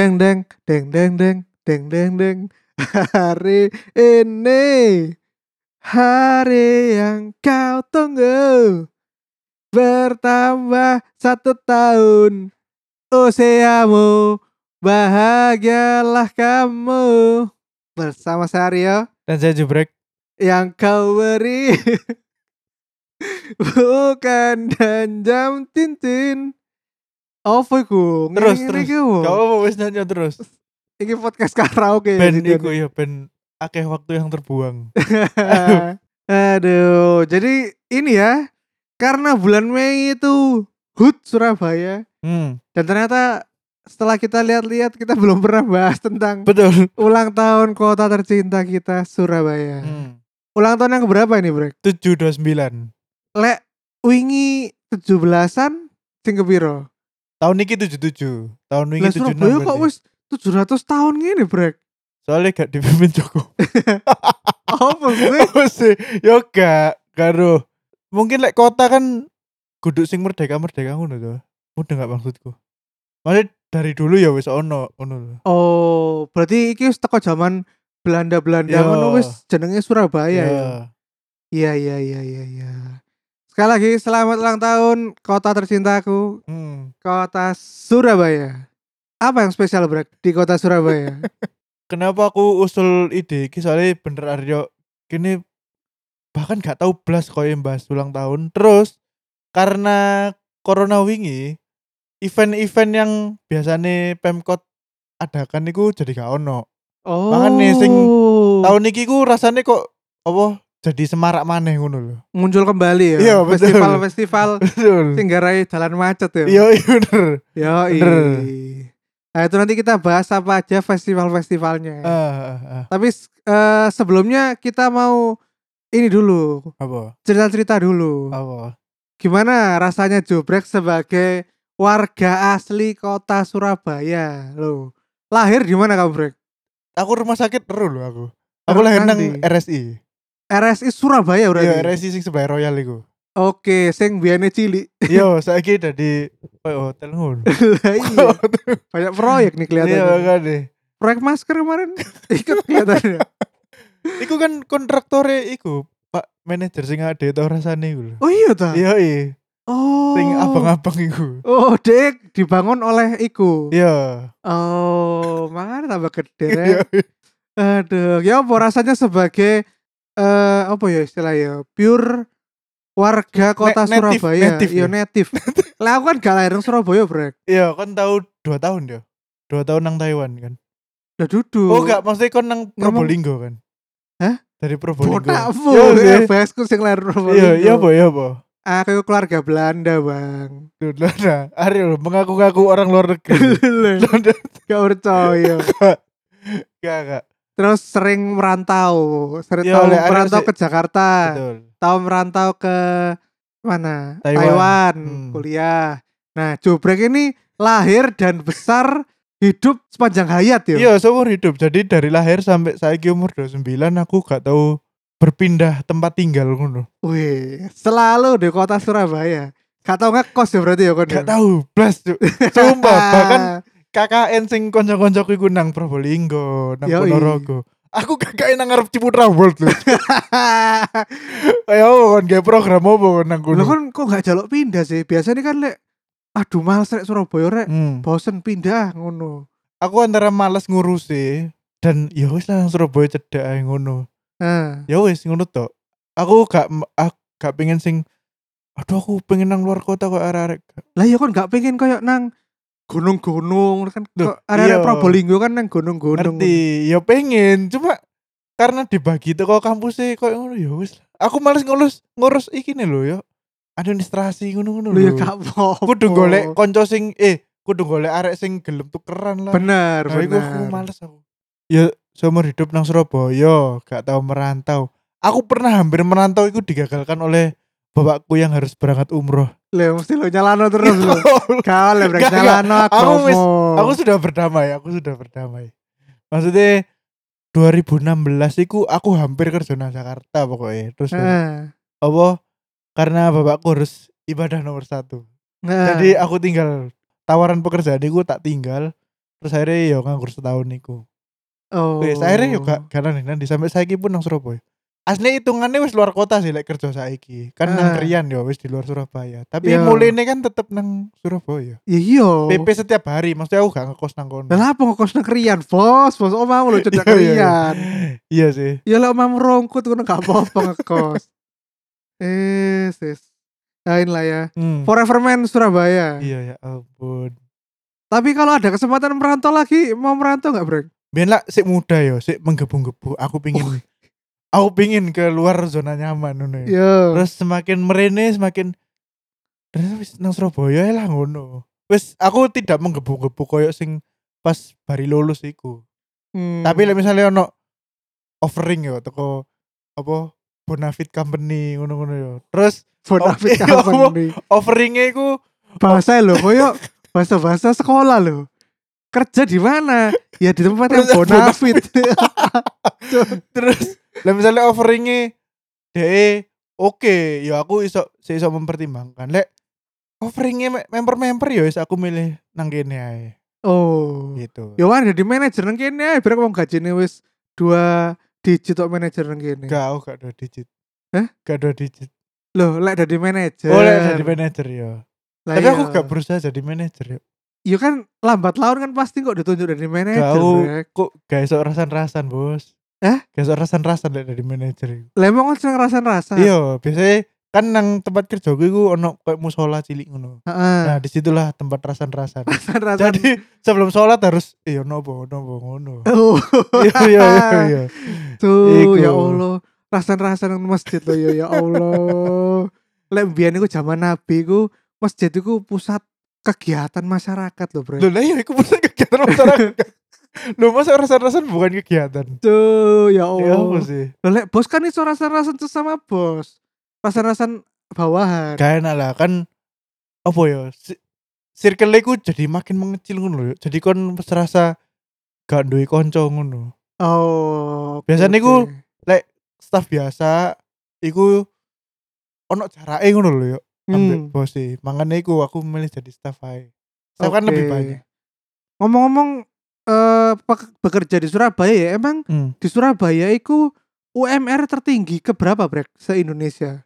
Deng deng deng deng deng deng deng deng. Hari ini hari yang kau tunggu. Bertambah satu tahun usiamu bahagialah kamu. Bersama saya Aryo Dan saya jubrek. yang kau beri. Bukan dan jam tintin apa iku Terus, terus. Kau mau wis nyanyi terus. Iki podcast karaoke Ben iku ya ben akeh waktu yang terbuang. Aduh, jadi ini ya karena bulan Mei itu HUT Surabaya Hmm, dan ternyata setelah kita lihat-lihat kita belum pernah bahas tentang betul. ulang tahun kota tercinta kita Surabaya. Hmm. Ulang tahun yang berapa ini, Brek? 729. Lek wingi 17-an sing kepiro? Tahun ini 77. Tahun ini Lah 76. Surabaya kok wis 700 tahun gini, Brek? Soalnya gak dipimpin Joko. Apa sih? Yo gak karo. Mungkin lek kota kan kudu sing merdeka-merdeka ngono to. Mudah gak maksudku? Maksudnya dari dulu ya wis ono ngono lho. Oh, berarti iki wis teko zaman Belanda-Belanda Iya. ngono wis jenenge Surabaya ya. Ya. Iya iya iya iya iya. Sekali lagi selamat ulang tahun kota tercintaku, Hmm. kota Surabaya. Apa yang spesial Brek di kota Surabaya? kenapa aku usul ide iki soalnya bener Aryo kini bahkan gak tahu blas koyo bahas ulang tahun terus karena corona wingi event-event yang biasanya Pemkot adakan itu jadi gak ono oh. Makanya sing tahun iki ku rasanya kok apa jadi semarak maneh ngono lho muncul kembali ya. Iya. Festival-festival sing garai dalan macet ya. iya iya bener Yo. Nah, itu nanti kita bahas apa aja festival-festivalnya. ah ah, ah. Tapi eh, sebelumnya kita mau ini dulu, apa cerita-cerita dulu. apa Gimana rasanya Jobrek sebagai warga asli kota Surabaya? Loh, lahir di mana kamu, Brek? aku rumah sakit terus lho aku aku lahir nang? RSI RSI Surabaya iya berarti. RSI sing sebelah Royal iku Oke, sing biane cilik. Yo, saiki dadi koyo hotel ngono. Lah iya, banyak proyek nih Iya, kelihatannya. makane. Proyek masker kemarin ikut kelihatannya. Iku kan kontraktore iku, Pak manajer sing ade to rasane iku. Oh iya ta? Iya, iya. Oh. Sing abang-abang iku. Oh, dek dibangun oleh iku. Iya. Oh, makanya tambah gede. Iya. Rek. Aduh, ya apa rasanya sebagai eh apa ya istilahnya? Pure warga kota native, Surabaya. native Iya, ya? native. Lah aku kan gak lahir nang Surabaya, Brek. Iya, kan tahu 2 tahun ya. 2 tahun nang Taiwan kan. Lah duduk. Oh, enggak, maksudnya kon nang Probolinggo kan. Hah? Dari Probolinggo. Botakmu, Iya, ya, bahasku sing lahir Iya, Probolinggo. iya apa, iya apa. Aku keluarga Belanda, Bang. Nah, Ariel mengaku-ngaku orang luar negeri. gak percaya. Enggak, enggak. Terus sering merantau, sering Iya, tahu ada merantau ke Jakarta, Betul. tahu merantau ke mana? Taiwan. Taiwan, Hmm. kuliah. Nah, Jobrek ini lahir dan besar hidup sepanjang hayat ya. Iya, seumur hidup. Jadi dari lahir sampai saiki umur 29 aku gak tahu berpindah tempat tinggal ngono. Wih, selalu di kota Surabaya. Gak tau ngekos ya berarti ya kon. Gak tahu, blas. Sumpah, bahkan KKN sing konco-koncoku iku nang Probolinggo, nang. Ponorogo. Aku KKN nang ngarep Ciputra World lho. Ayo kon gawe program kon nang kono? kan kok gak jaluk pindah sih? Biasanya kan lek aduh males rek Surabaya rek. Hmm. Bosen pindah ngono. Aku antara males ngurusi dan ya wis lah nang Surabaya cedak ae ngono. Nah, Ya wis ngono tok. Aku gak aku gak pengen sing aduh aku pengen nang luar kota kok arek-arek. lah ya kon gak pengen koyo nang gunung-gunung kan Duh, area iya. Probolinggo kan nang gunung-gunung. ngerti ya pengen cuma karena dibagi teko kampus sih kok ngono ya wis aku males ngurus ngurus iki nih lho ya administrasi ngono-ngono Lu ya lho gak apa-apa. kudu golek konco sing eh kudu golek arek sing gelem tukeran lah Bener, nah, iku aku bener. males aku ya seumur hidup nang Surabaya gak tahu merantau aku pernah hampir merantau itu digagalkan oleh bapakku yang harus berangkat umroh Lah mesti lo nyalano terus lo. Kau lah brek nyalano Aku aku. wis- aku sudah berdamai aku sudah berdamai maksudnya 2016 iku aku hampir kerja nang Jakarta pokoknya terus Heeh. apa karena bapakku harus ibadah nomor satu Heeh. jadi aku tinggal tawaran pekerjaan iku tak tinggal. Terus akhirnya ya nganggur setahun iku. Oh. Wis akhirnya yo gak gak nang nanti sampai saiki pun nang Surabaya. Asli hitungannya wis luar kota sih lek kerja saiki. Kan nang Ah. Krian yo wis di luar Surabaya. Tapi Yo. mulainya kan tetep nang Surabaya. Ya iya. PP setiap hari, maksudnya aku gak ngekos nang kono. Lah apa ngekos nang Krian, Bos? Bos omamu lho cedak Iya, iya, iya. Krian. Iya sih. Ya lah omamu rongkut ngono gak apa-apa ngekos. Eh, sis. Lain lah ya. Hmm. Forever Man Surabaya. Iya ya ampun. Tapi kalau ada kesempatan merantau lagi, mau merantau nggak, Bro? Biar lah sik muda yo, sik menggebu-gebu. Aku pingin aku pingin keluar zona nyaman ngono ya. Yo. Terus semakin merene semakin terus wis nang Surabaya lah ngono. Wis aku tidak menggebu-gebu koyo sing pas bari lulus iku. Hmm. Tapi lek misalnya ono offering yo teko apa Bonafit Company ngono-ngono yo. Terus Bonafit iya, Company. offeringnya iku Bahasa lho, koyo bahasa-bahasa sekolah lho. Kerja di mana? Ya di tempat yang Bonafit. terus lah misalnya offeringnya de oke ya aku iso saya iso mempertimbangkan lek offeringnya me- member-member ya aku milih nang kene ae oh. gitu Ya kan jadi manajer nang kene ae, biar wong gajine wis dua digit tok manajer nang kene. gak aku gak dua digit Hah? gak dua digit Loh, lek jadi manajer. oh lek jadi manajer ya Lah tapi iya. aku gak berusaha jadi manajer ya Iya kan lambat laun kan pasti kok ditunjuk dari manajer. Brek. kok gak iso rasan-rasan bos Eh? gak iso rasan-rasan dari manajer emang kan seneng rasa-rasa. iya biasanya kan nang tempat kerja gue iku ono kayak musola cilik ngono Heeh. nah di situlah tempat rasan-rasan Rasa-rasa. Jadi sebelum sholat harus iya nopo nopo ngono. Iya iya iya. Tuh, Iku. ya Allah. Rasan-rasan nang masjid loh ya, ya Allah. Lek iku zaman Nabi iku masjid iku pusat kegiatan masyarakat loh, Bro. Loh lah iya iku pusat kegiatan masyarakat. Loh masa rasan-rasan bukan kegiatan. Tuh, ya Ya apa Allah. sih? Loh, lek bos kan iso rasan-rasan sesama bos. Rasan-rasan bawahan. Gak enak lah kan apa ya? si- Circle ku jadi makin mengecil ngono lho. Jadi kon serasa gak duwe kanca ngono. Oh. Biasanya oke. iku- Staff biasa iku ono jarake ngono lho yo. Ambek Hmm. bos sih. Makanya iku aku milih jadi staff ae. Staff kan Oke. lebih banyak. Ngomong-ngomong eh bekerja di Surabaya ya, emang Hmm. di Surabaya iku UMR tertinggi ke berapa, Brek, se-Indonesia?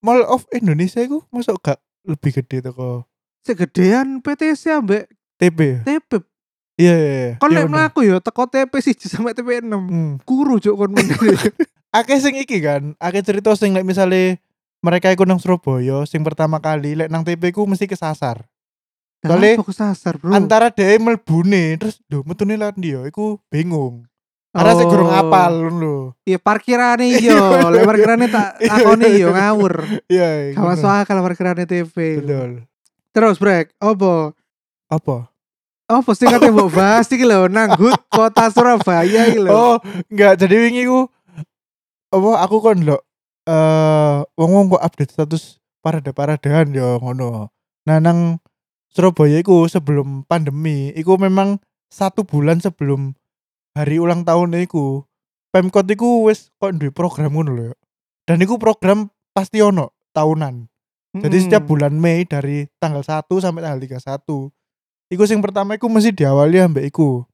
Mall of Indonesia iku masuk gak lebih gede toko Segedean PTC ambek TP ya? TP. Iya iya iya. Lek bener. mlaku ya teko TP 1 sampai TP 6. Hmm. Kuru kon meneh. Akeh sing iki kan, akeh cerita sing lek misale mereka iku nang Surabaya sing pertama kali lek nang TP ku mesti kesasar. Soale Apa kesasar, Bro? Antara dhewe mlebune terus lho metune lan dia iku bingung. Karena sik gurung Oh. apal lho. Iya parkirane yo, lek parkirane tak akoni iya, yo iya. ngawur. Iya. Masuk ngono. akal parkirane TP. Betul. Terus Brek, opo? Apa? Opo sing kate mbok bahas iki lho nang Kota Surabaya iki lho. Oh, enggak jadi wingi ku apa aku kon lho eh wong-wong kok update status parade-paradean yo ngono. Nah nang Surabaya iku sebelum pandemi iku memang satu bulan sebelum hari ulang tahun iku Pemkot iku wis kok duwe program ngono lho. Dan iku program pasti ono tahunan. Jadi Mm-mm. setiap bulan Mei dari tanggal 1 sampai tanggal 31 Iku sing pertama iku mesti diawali ambek iku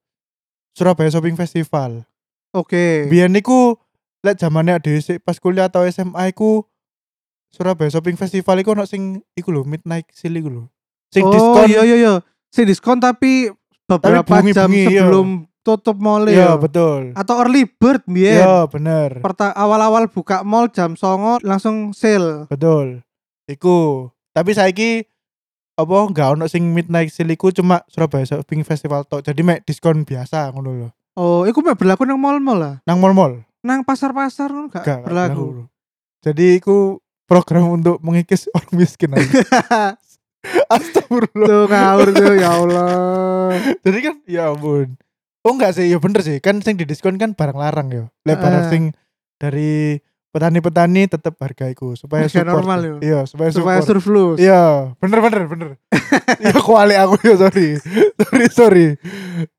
Surabaya Shopping Festival Oke. Biyen niku lek zamane dhewe sik pas kuliah atau SMA iku Surabaya Shopping Festival iku ono sing iku lho midnight sale iku lho. Sing oh, diskon. iya iya iya. Sing diskon tapi beberapa jam bunyi-bunyi, iya. sebelum tutup mall Iya, ya. betul. Atau early bird biyen. Iya, bener. Perta awal-awal buka mall jam songo langsung sale. Betul. Iku. Tapi saiki apa enggak ono sing midnight sale iku cuma Surabaya Shopping Festival tok. Jadi mek diskon biasa ngono lho. Oh, iku mek berlaku nang mall-mall lah. Nang mall-mall. Nang pasar-pasar kan gak, Gak berlaku. Jadi iku program untuk mengikis orang miskin. Astagfirullah. tuh ngawur tuh ya Allah. Jadi kan ya ampun. Oh enggak sih, ya bener sih. Kan sing didiskon kan barang larang ya. Lek barang Eh. sing dari petani-petani tetap harga iku supaya Harga support. normal ya. Iya, supaya, Supaya support. surplus. Iya, bener bener bener. Iya kuali aku ya sorry. sorry sorry.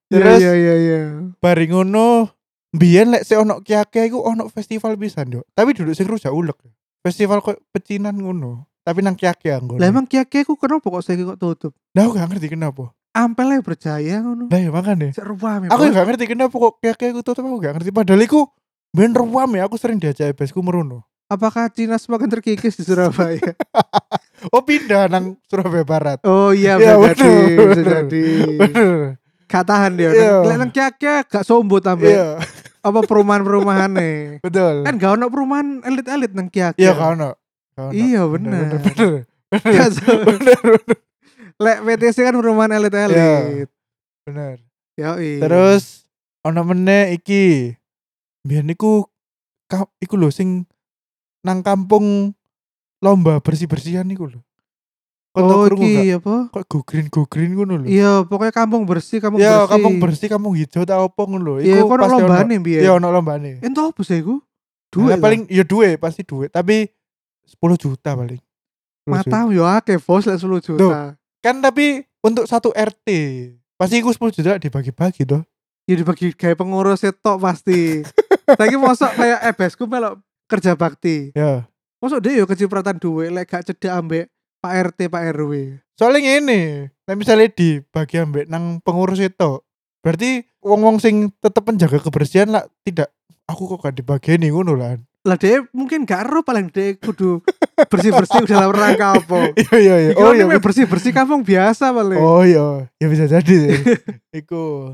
Iya Terus iya iya iya. bari ngono biyen lek sik ono kiake iku ono festival pisan yo. Tapi duduk sing rujak ulek. Festival kok pecinan ngono. tapi nang kiak-kiak ngono. Lah emang kiai ku kenapa kok saiki kok tutup? Nah, aku gak ngerti kenapa. Ampelnya berjaya ngono. Lah ya makanya. Sik ruame. Aku gak ngerti kenapa kok kiak-kiak aku tutup aku gak ngerti padahal iku ben ruame aku sering diajak besku merono. Apakah Cina semakin terkikis di Surabaya? Oh pindah nang Surabaya Barat. oh iya Iya, bisa jadi, bener, bisa bener. jadi. Bener. Gak tahan dia. Iya. Lek nang kiai gak sombot ambek Iya, apa perumahan-perumahane. betul. kan gak ono perumahan elit-elit nang kiai. Iya. Gak ono. Iya Bener, bener. bener. Bener. Lek WTC kan perumahan elit-elit. Bener. Yoi. Terus ono meneh iki. Biyen iku ka, iku lho sing nang kampung lomba bersih-bersihan iku lho. Oh iki apa? Kok go green go green ngono lho. Iya, pokoknya kampung bersih, kampung Ya, bersih. kampung bersih, kampung hijau ta opo ngono lho. Iya, kok ono lombane biyen. Iya, ono lombane. Ento apa sih iku? Duit Duit paling ya duit pasti duit, tapi 10 juta paling. 10 juta. mata yo akeh bos lek 10 juta. Kan tapi untuk satu RT pasti iku 10 juta dibagi-bagi toh. Ya dibagi kayak pengurus tok pasti. Saiki mosok kayak ebesku melok kerja bakti. Ya. Mosok dia yo kecipratan duit lek gak cedak ambek Pak RT, Pak RW. Soalnya ini, misalnya dibagi ambek nang pengurus itu, berarti wong-wong sing tetep menjaga kebersihan lah tidak aku kok gak dibagi ngono lah. Lah dia mungkin gak ero paling dia kudu bersih-bersih dalam rangka apa. Iya iya iya. Oh iya. iya bersih-bersih kampung biasa paling. Oh iya, ya bisa jadi sih. iku.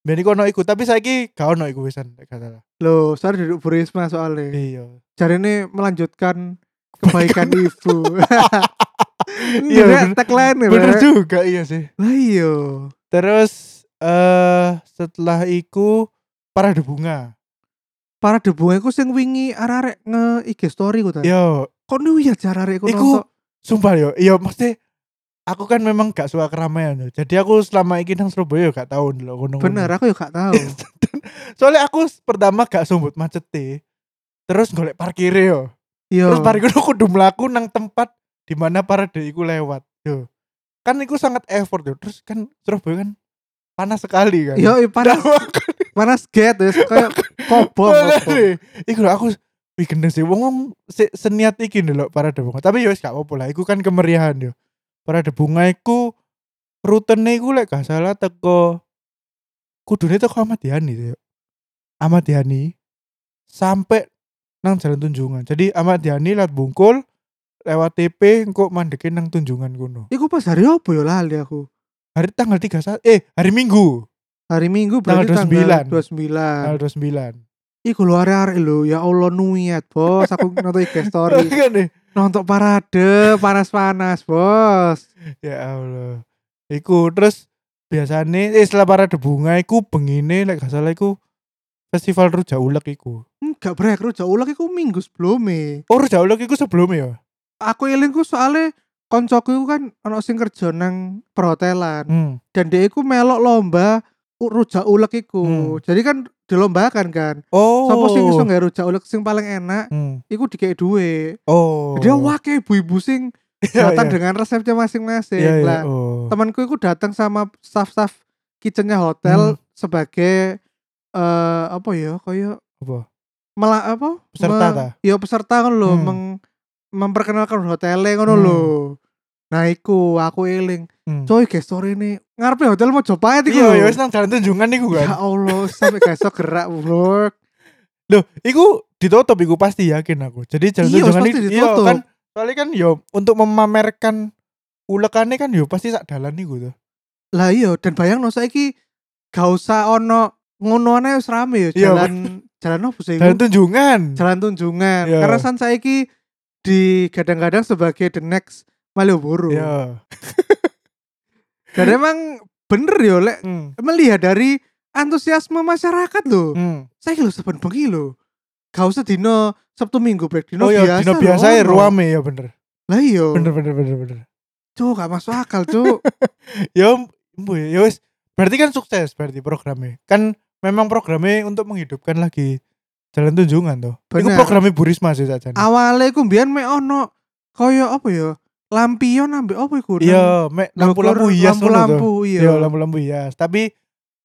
Ben iku ono iku, tapi saiki gak ono iku wisan gak salah. Loh, saya duduk Burisma soalnya. Iya. Cari ini melanjutkan kebaikan ibu. Iya, Iya, bener. tagline. Bener Pak. juga iya sih. Lah iya. Terus eh setelah iku parade bunga. Para debu iku sing wingi arek-arek nge IG story ku ta. Yo, Kok nu ya arek iku Iku sumpah yo, iya mesti aku kan memang gak suka keramaian yo. Jadi aku selama iki nang Surabaya yo gak tau lho ngono. Bener, aku ya gak tahu. Soalnya aku pertama gak sumbut macet Terus golek parkir yo. Iya. Terus parkir aku kudu mlaku nang tempat di mana parade iku lewat. Yo. Kan iku sangat effort yo. Terus kan Surabaya kan panas sekali kan. Yo, panas panas get wis kayak kobong. Iku aku wih gendeng sih wong se- seniat iki lho parade bunga. Tapi ya wis gak apa-apa lah, iku kan kemeriahan yo. Parade bunga iku rutene iku lek gak salah teko kudune teko Ahmad Yani yo. Ahmad Yani sampai nang jalan tunjungan. Jadi Ahmad Yani lewat Bungkul lewat TP engko mandekin nang tunjungan kuno. Iku pas hari apa ya lali aku. Hari tanggal 31 eh hari Minggu Hari Minggu Tanggal berarti tanggal 29. 29. tanggal 29. Iku lho arek-arek lho, ya Allah nuiat, Bos. Aku nonton IG story. Nonton parade panas-panas, Bos. Ya Allah. Iku terus biasanya eh setelah parade bunga iku bengine lek gak salah iku festival rujak ulek iku. Enggak brek, rujak ulek iku minggu sebelumnya. Oh rujak ulek iku sebelumnya ya? Aku elingku soalnya koncoku iku kan ono sing kerja nang perhotelan Hmm. dan dia iku melok lomba rujak ulek iku. Hmm. Jadi kan dilombakan kan. Oh. Sapa sing iso nggawe rujak ulek sing paling enak Hmm. iku dikei duwe. Oh. Dia wake ibu-ibu sing Iya, datang iya. dengan resepnya masing-masing. Iya, iya. Lah, Oh. temanku itu datang sama staff-staff kitchennya hotel Hmm. sebagai eh apa ya kayak Apa? mela apa Peserta ta? ya peserta kan lho Hmm. meng- memperkenalkan hotelnya ngono Hmm. lho nah iku aku eling Hmm. coy guys story ini ngarepe hotel mau coba iku Iya, ya wis nang jalan tunjungan iku ya kan. Allah sampai iso gerak bro Loh, iku ditutup iku pasti yakin aku. Jadi jalan Iya, tunjungan iki iya kan. Soalnya kan yo untuk memamerkan ulekannya kan yo pasti sak dalan iku tuh. lah iya dan bayang no saiki gak usah ono ngono aneh wis rame ya Iya, jalan jalan apa sih iku? Jalan tunjungan. jalan tunjungan Iya. karena san saiki digadang-gadang sebagai the next Malioboro Iya. dan emang bener ya lek Hmm. melihat dari antusiasme masyarakat loh Hmm. saya lho saben bengi lho gak usah dino Sabtu Minggu break dino oh iya, biasa dino biasa ya ruame ya bener. lah iya Bener bener bener bener. cuk gak masuk akal cuk Ya mbu ya ya wis. Berarti kan sukses berarti programnya. Kan memang programnya untuk menghidupkan lagi jalan tunjungan tuh. Itu Bener. programnya Bu Risma sih saja. awalnya ku mbiyen mek ono kaya apa ya lampion ambek apa iku Iya, mek lampu-lampu hias lampu-lampu iya Iya, lampu-lampu hias. Tapi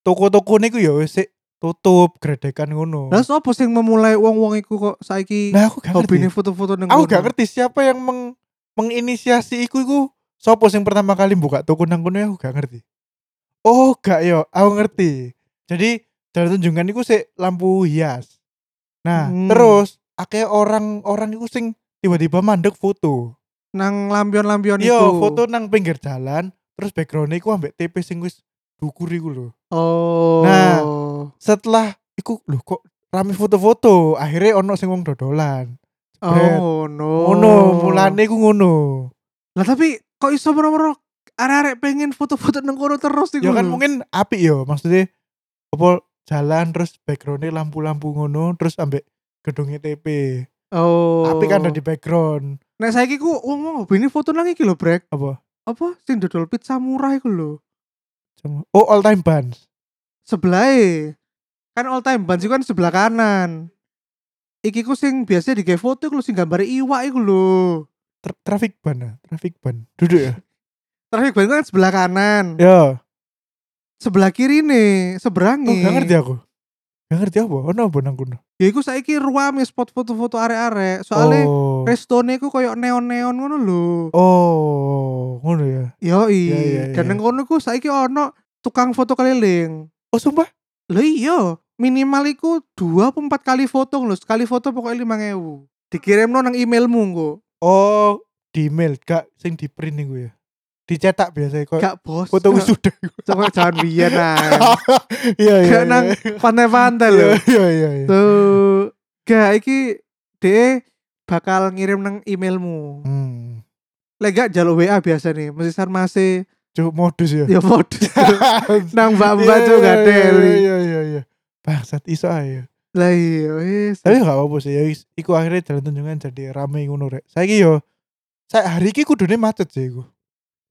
toko-toko niku ya wis tutup gredekan ngono. Lah sapa sing memulai wong-wong iku kok saiki Nah, aku gak ngerti. foto-foto nang Aku gak ngerti siapa yang meng menginisiasi iku iku sopo sing pertama kali buka toko nang kono ya aku gak ngerti. Oh, gak yo, aku ngerti. Jadi jalan tunjungan iku sik lampu hias. Nah, Hmm. terus akeh orang-orang iku sing tiba-tiba mandek foto. Nang lampion-lampion Iya, iku. foto nang pinggir jalan, terus background iku ambek TP sing wis dukur iku lho. Oh. Nah. Setelah iku lho kok rame foto-foto, akhirnya ono sing wong dodolan. Oh no. Ngono, mulane iku ngono. Lah tapi kok iso moro-moro arek-arek pengen foto-foto nang kono terus iku. Ya kan lho? mungkin apik yo, maksudnya apa jalan terus backgroundnya lampu-lampu ngono, terus ambek gedungnya TP. Oh. Apik kan ada di background. Nek saiki ku wong mau ini foto nang iki lho, Brek. Apa? Apa sing dodol pizza murah iku lho. Cuma- Oh, all time bands. Sebelah kan all time bands iku kan sebelah kanan. Iki ku sing biasa digawe foto iku sing gambare iwak iku lho. Tra- traffic ban, ah, traffic ban. Duduk ya. Traffic ban kan sebelah kanan. Ya. Sebelah kiri nih, seberangi. Oh, gak ngerti aku. Gak ngerti apa? Ono apa nang kono? Ya iku saiki ruame spot foto-foto arek-arek. Soalnya oh. restone iku koyo neon-neon ngono lho. Oh, ngono ya. Yo Iya, iya, Dan iya. nang kono ku saiki ono tukang foto keliling. Oh, sumpah? Lah iya, minimal iku 2 apa 4 kali foto lho. Sekali foto pokoknya 5000. Dikirimno nang emailmu engko. Oh, di email, gak sing di print iku ya. Dicetak biasa kok. Gak bos. Foto wisuda. Coba jangan biyen ae. Iya, iya. Gak nang iya. pantai-pantai Iya, lho. iya, iya, iya. Tuh. Gak iki de bakal ngirim nang emailmu. Hmm. Lek gak jaluk WA biasa nih, mesti sarmase Cuk modus ya. ya modus. nang mbak-mbak tuh gak iya, teli. Iya, iya, iya. Bangsat iso ae. Lah iya wis. Tapi gak apa-apa sih ya. wis. Iku akhirnya jalan tunjungan jadi rame ngono rek. Saiki yo saya hari iki kudune macet sih iku.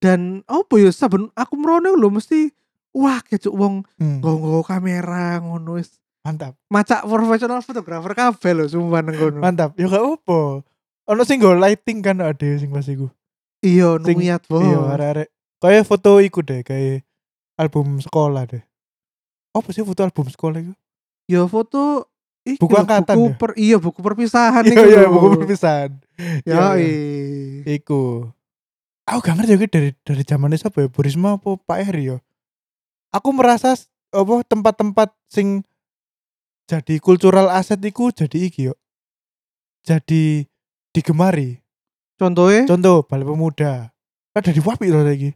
Dan apa ya saben aku merono lho mesti wah kecuk wong Hmm. nggo kamera ngono wis. Mantap. Macak profesional fotografer kabeh lho sumpah nang kono. Mantap. Ya gak apa. Ono sing go lighting kan ada sing pas iku. Iya nuyat bos. Iya, arek-arek. Kayak foto iku deh, kayak album sekolah deh. Apa sih foto album sekolah itu? Ya foto iki Buku angkatan buku ya? per, iya buku perpisahan Iya, iku iya, buku perpisahan. Ya Iya, iya. Iku. Aku gak ngerti iki dari dari zamannya siapa ya? Burisma apa Pak Eri ya? Aku merasa apa tempat-tempat sing jadi cultural asset iku jadi iki yo. Jadi digemari. Contohnya Contoh Balai Pemuda. Ada di Wapi loh lagi.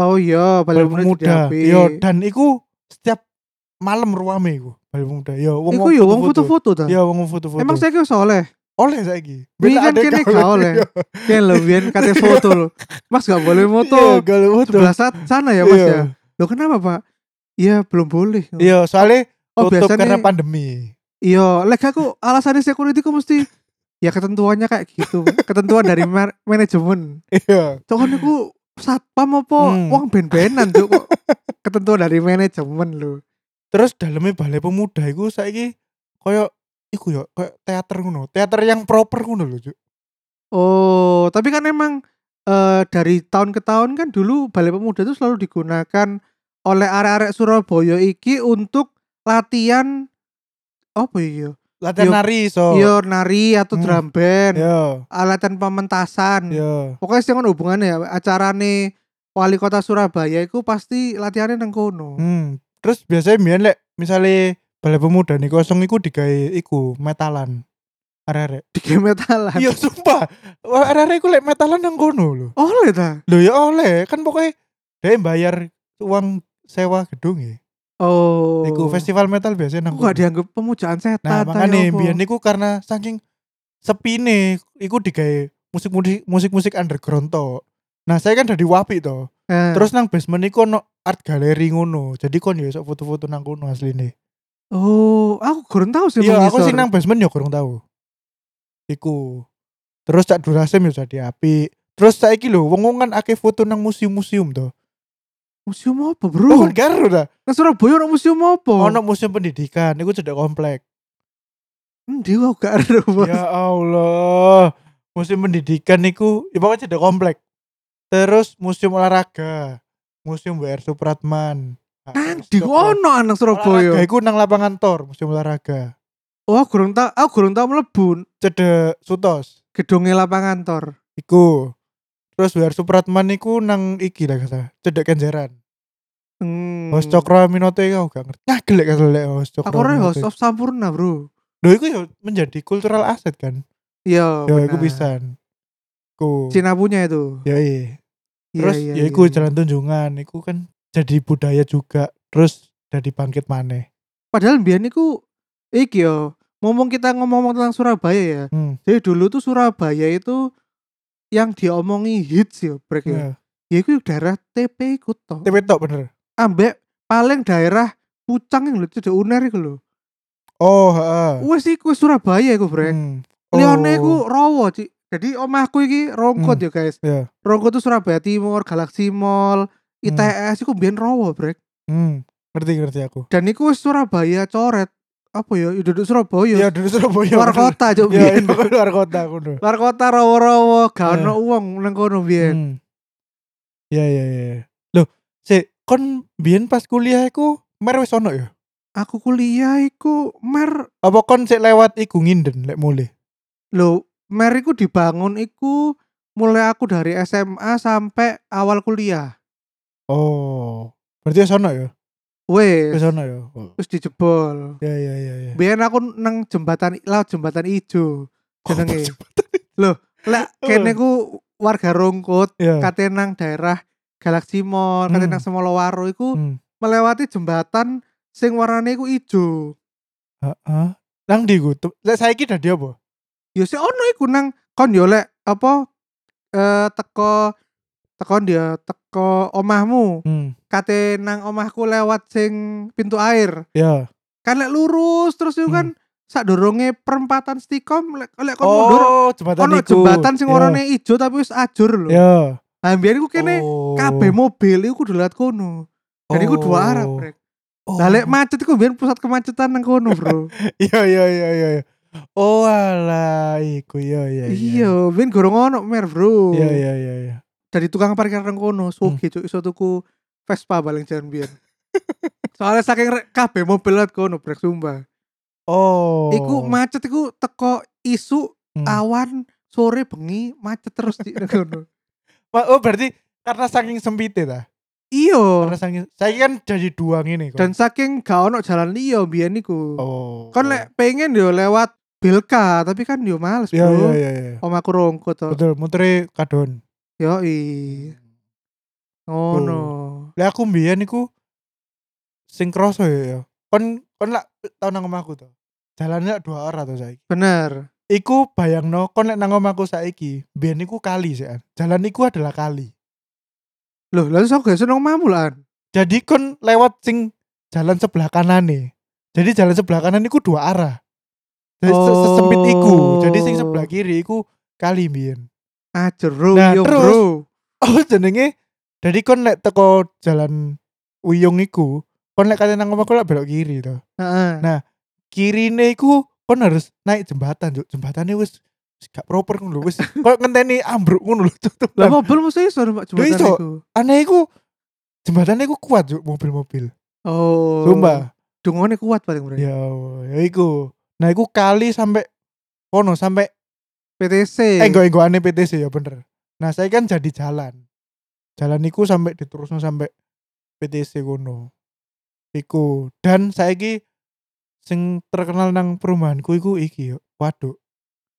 oh iya Balai balik Pemuda. Yo dan iku setiap malam ruame iku Balai Pemuda. Yo wong Iku ya wong foto-foto ta. Yo wong foto-foto. Emang saya kira soleh. Oleh saiki. Ini kan kene gawe. gak oleh. Yo. Kayak lebih kate foto loh. Mas gak boleh Iya, moto. gawe foto. Sebelah sana ya mas Iya. ya. Loh kenapa pak? Iya belum boleh. Iya, soalnya Oh tutup karena pandemi. iya. Lek aku alasannya security ku mesti ya ketentuannya kayak gitu. Ketentuan dari manajemen. Iya. Cokon niku satpam apa Hmm. wong ben-benan tuh kok ketentuan dari manajemen lho. Terus dalamnya balai pemuda iku saiki koyo iku yo koyo teater ngono. Teater yang proper ngono lho, Cuk. Oh, tapi kan emang eh, dari tahun ke tahun kan dulu Balai Pemuda itu selalu digunakan oleh arek-arek Surabaya iki untuk latihan apa ya? Latihan Yo- nari so. Iya nari atau Hmm. drum band, Yo. latihan pementasan. Yo. Pokoknya sih kan hubungannya ya acarane wali kota Surabaya itu pasti latihannya nang kono. Hmm. Terus biasanya mbiyen lek misale balai pemuda nih kosong iku digawe iku metalan. Arek-arek. Di game metalan. Iya sumpah. Arek-arek iku lek metalan nang kono lho. Oleh ta? Lho ya oleh, kan pokoknya dia bayar uang sewa gedung ya. Oh. Iku festival metal biasanya nang gak dianggap pemujaan setan Nah, makanya ya apa? biyen niku karena saking sepine iku digawe musik-musik musik-musik underground to. Nah, saya kan dari Wapi to. Eh. Terus nang basement iku ono art gallery ngono. Jadi kon ya foto-foto nang kono asline. Oh, aku kurang tahu sih Iya, aku sing nang basement ya kurang tahu. Iku. Terus cak durasem ya jadi api. Terus saiki lho wong-wong kan akeh foto nang museum-museum to. Museum apa, Oh, Bro? kan karo dah. Nang Surabaya ono museum apa? Ono museum pendidikan, iku cedek komplek. Endi wae gak. Ya Allah. Museum pendidikan niku ya pokoknya cedek komplek. Terus museum olahraga, museum WR Supratman. Nang di ono Olahraga Surabaya. iku nang lapangan tor, museum olahraga. Oh, kurang tahu, aku kurang tahu mlebu Cedek Sutos. gedungnya lapangan tor. Iku. Terus Where Supratman iku nang iki lah kata. Cedek Kenjeran. Hmm. Host Cokro Aminote kau gak ngerti. Nah, gelek kata lek host Cokro. Aku ora host of Sampurna, Bro. Loh, iku ya menjadi cultural asset kan. Iya, ya, iku pisan. Ku. Cina punya itu. Ya iya. Terus iya, ya iya, iku iya. jalan tunjungan, iku kan jadi budaya juga. Terus jadi bangkit maneh. Padahal biyen niku iki yo, ngomong kita ngomong tentang Surabaya ya. Hmm. Jadi dulu tuh Surabaya itu yang diomongi hits yo, brek yo. Ya. Ya iku daerah TP iku toh. TP tok bener. Ambek paling daerah Pucang yang lho cedek uner iku lho. Oh, heeh. Wes iku wis Surabaya iku, brek. Hmm. Liyane iku Oh, Rowo, Cik. Jadi omahku iki Rongkot Hmm. ya, guys. Ya. Rongkot tuh Surabaya Timur, Galaxy Mall, ITS iku biyen Rowo, brek. Hmm. Ngerti ngerti aku. Dan iku wis Surabaya coret. Apa ya? Ya duduk Surabaya. Ya dari Surabaya. luar kota cuk Ya, iya, luar kota aku luar kota rawo-rawo gak Ya. ono uang nang kono biyen Hmm. Ya ya ya. Loh, si kon biyen pas kuliah iku mer wis ono ya? aku kuliah iku mer Apa kon sik lewat iku nginden lek mulai? lho mer iku dibangun iku mulai aku dari SMA sampai awal kuliah Oh. Berarti wis ono ya? wes Wis ono ya. Oh. terus dijebol Ya ya ya ya. biyen aku nang jembatan laut jembatan ijo jenenge Oh, lek kene ku warga Rongkut Ya. kate nang daerah Galaxy Mall kate Hmm. nang Semolowaro iku Hmm. melewati jembatan sing warnane iku ijo Heeh. Nang ndi ku? Lek saiki dadi apa? ya sih ono iku nang kon yo lek apa eh teko teko dia teko omahmu Hmm. kate nang omahku lewat sing pintu air Ya. kan lek lurus terus itu kan sak dorongnya perempatan stikom lek lek kon mundur Oh, jembatan ono jembatan sing Ya. warnane ijo tapi wis ajur lho Ya. nah biyen iku kene Oh. kabeh mobil iku kudu lewat kono dan iku dua arah Oh. brek Oh. Lah lek macet iku biyen pusat kemacetan nang kono bro Iya iya iya iya. Oh alah iku iya iya iya biyen gorong ono mer bro Iya iya iya iya. Dari tukang parkir nang kono sugih cuk iso tuku Vespa paling jan biyen soalnya saking re- kabeh mobil lewat kono brek sumpah Oh. iku macet iku teko isu Hmm. awan sore bengi macet terus di kono Wah, Oh berarti karena saking sempitnya ta? iya Karena saking saya kan jadi dua ini kok. dan saking gak ono jalan liya biyen iku oh. kon lek pengen yo lewat Bilka tapi kan yo males Iya bro iya iya iya. Om aku rongkot. Betul, mutere kadon. Yo Oh no. Lah aku mbiyen iku sing kroso ya ya. Kon kon lak tau nang omahku to. Jalannya lak dua arah to saiki. Bener. Iku bayangno kon lek nang omahku saiki, mbiyen iku kali sih. An. Jalan iku adalah kali. Loh, lalu aku gak seneng mamu lah. Jadi kon lewat sing jalan sebelah kanan nih. Jadi jalan sebelah kanan iku dua arah. Jadi se- sesempit iku. Jadi sing sebelah kiri iku kali mbiyen. Ajar bro, Nah, yo terus- bro. Oh jenenge jadi kon lek teko jalan Uyung iku, kon lek kate nang omahku lek belok kiri to. Heeh. Nah, kirine iku kon harus naik jembatan, Juk. Jembatane wis wis gak proper ngono lho, wis koyo ngenteni ambruk ngono lho. Cuk. Lah mobil mesti iso Pak jembatan iso. iku. Aneh iku jembatane iku kuat Juk, mobil-mobil. Oh. Sumpah. Dungone kuat paling bro. Ya, ya iku. Nah, iku kali sampai kono sampai PTC. eh enggak enggak aneh PTC ya bener. Nah, saya kan jadi jalan. Jalan iku sampai diterusno sampai PTC kono. Iku dan saiki sing terkenal nang perumahanku iku iki yo. Waduk.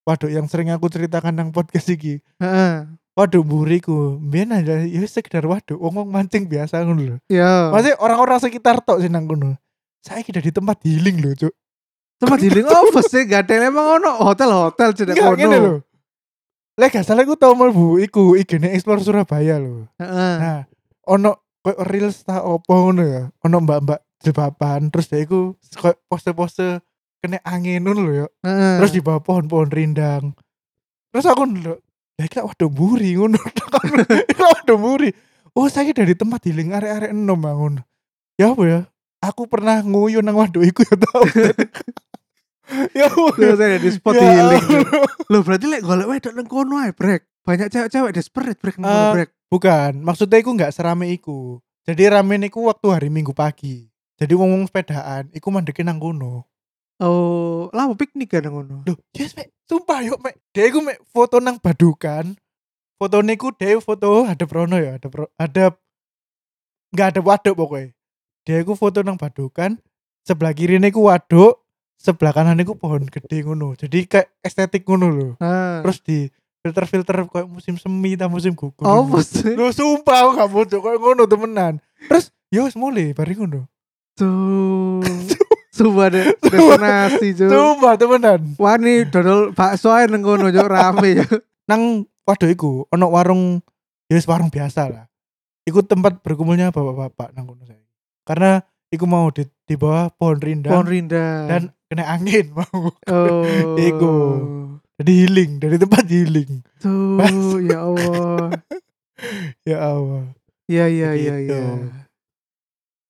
Waduk yang sering aku ceritakan nang podcast iki. Heeh. Waduk buriku. Mbiyen aja ya sekedar waduk, wong mancing biasa ngono lho. Ya. Masih orang-orang sekitar tok sih nang kono. Saiki jadi tempat healing lho, Cuk. Tempat healing apa sih? Gak ada emang ono hotel-hotel cedek Enggak ngene lho. kono. Lek gak salah aku tau mlebu iku igene Explore Surabaya lho. Heeh. Nah, ono koyo reels ta opo ngono ya. Ono mbak-mbak jilbaban terus dia iku koyo pose-pose kena angin ngono lho ya. Heeh. Terus di bawah pohon-pohon rindang. Terus aku ndelok, ya iki lak waduh buri ngono. Waduh buri. Oh, saya dari tempat healing arek-arek enom ngono. Ya apa ya? Aku pernah nguyu nang waduk iku ya tau. ya ya? Ada di spot Ya healing. Allah. Loh berarti lek golek wedok nang kono ae brek. Banyak cewek-cewek desperate brek nang kono Eh, brek. Bukan, maksudnya iku nggak serame iku. Jadi rame niku waktu hari Minggu pagi. Jadi ngomong sepedaan, iku mandeke nang kono. Oh, lah mau piknik kan nang kono. Loh, yes mek, sumpah yuk mek. Dia iku mek foto nang badukan, fotonya ku dia foto ada prono ya ada pro, ada nggak ada waduk pokoknya dia ku foto nang badukan sebelah kiri ku waduk sebelah kanan ku pohon gede ngono. Jadi kayak estetik ngono loh Ah. terus di filter filter kayak musim semi ta musim gugur. Oh? Loh sumpah aku gak bodoh kayak ngono temenan. Terus ya wis mulai bari ngono. Tuh. Sumpah deh, destinasi, Cuk. sumpah temenan. Wani dodol bakso ae nang kono, Cuk, rame, Cuk. nang waduh iku ono warung ya warung biasa lah. Iku tempat berkumpulnya bapak-bapak nang kono saya karena iku mau di, di bawah pohon rindang Pohon Rinda. dan kena angin mau oh. Iku. jadi healing dari tempat healing Tuh, ya Allah. ya Allah Ya, ya, ya, Begitu. ya.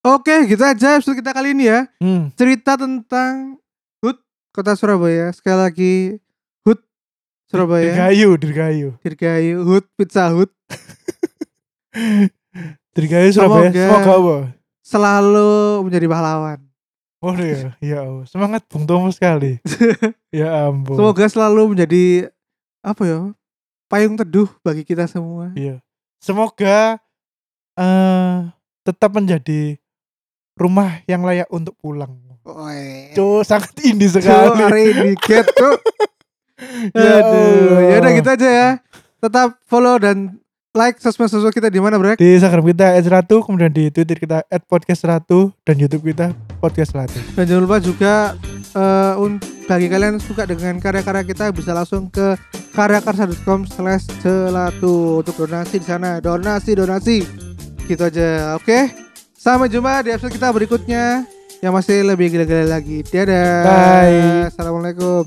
Oke, gitu aja episode kita kali ini ya. hmm. Cerita tentang HUT Kota Surabaya. Sekali lagi HUT Surabaya. Dirgayu Dirgayu Dirgayu HUT Pizza Hut Dirgayu Surabaya Semoga- semoga selalu menjadi pahlawan. Oh ya, ya Allah. Semangat Bung Tomo sekali. ya ampun. Semoga selalu menjadi apa ya? Payung teduh bagi kita semua. Iya. Semoga eh tetap menjadi rumah yang layak untuk pulang. Woi. Cuk, sangat indie Cuk, sekali. hari ini get cuk. Ya Aduh, ya udah gitu aja ya. Tetap follow dan like sosmed-sosmed kita di mana, Brek? Di Instagram kita @ratu, kemudian di Twitter kita @podcast_ratu dan YouTube kita podcast ratu. Dan jangan lupa juga un- bagi kalian suka dengan karya-karya kita bisa langsung ke karyakarsa.com slash celatu untuk donasi di sana. Donasi donasi. Gitu aja oke? Sampai jumpa di episode kita berikutnya. Yang masih lebih gila-gila lagi. Dadah. Bye. assalamualaikum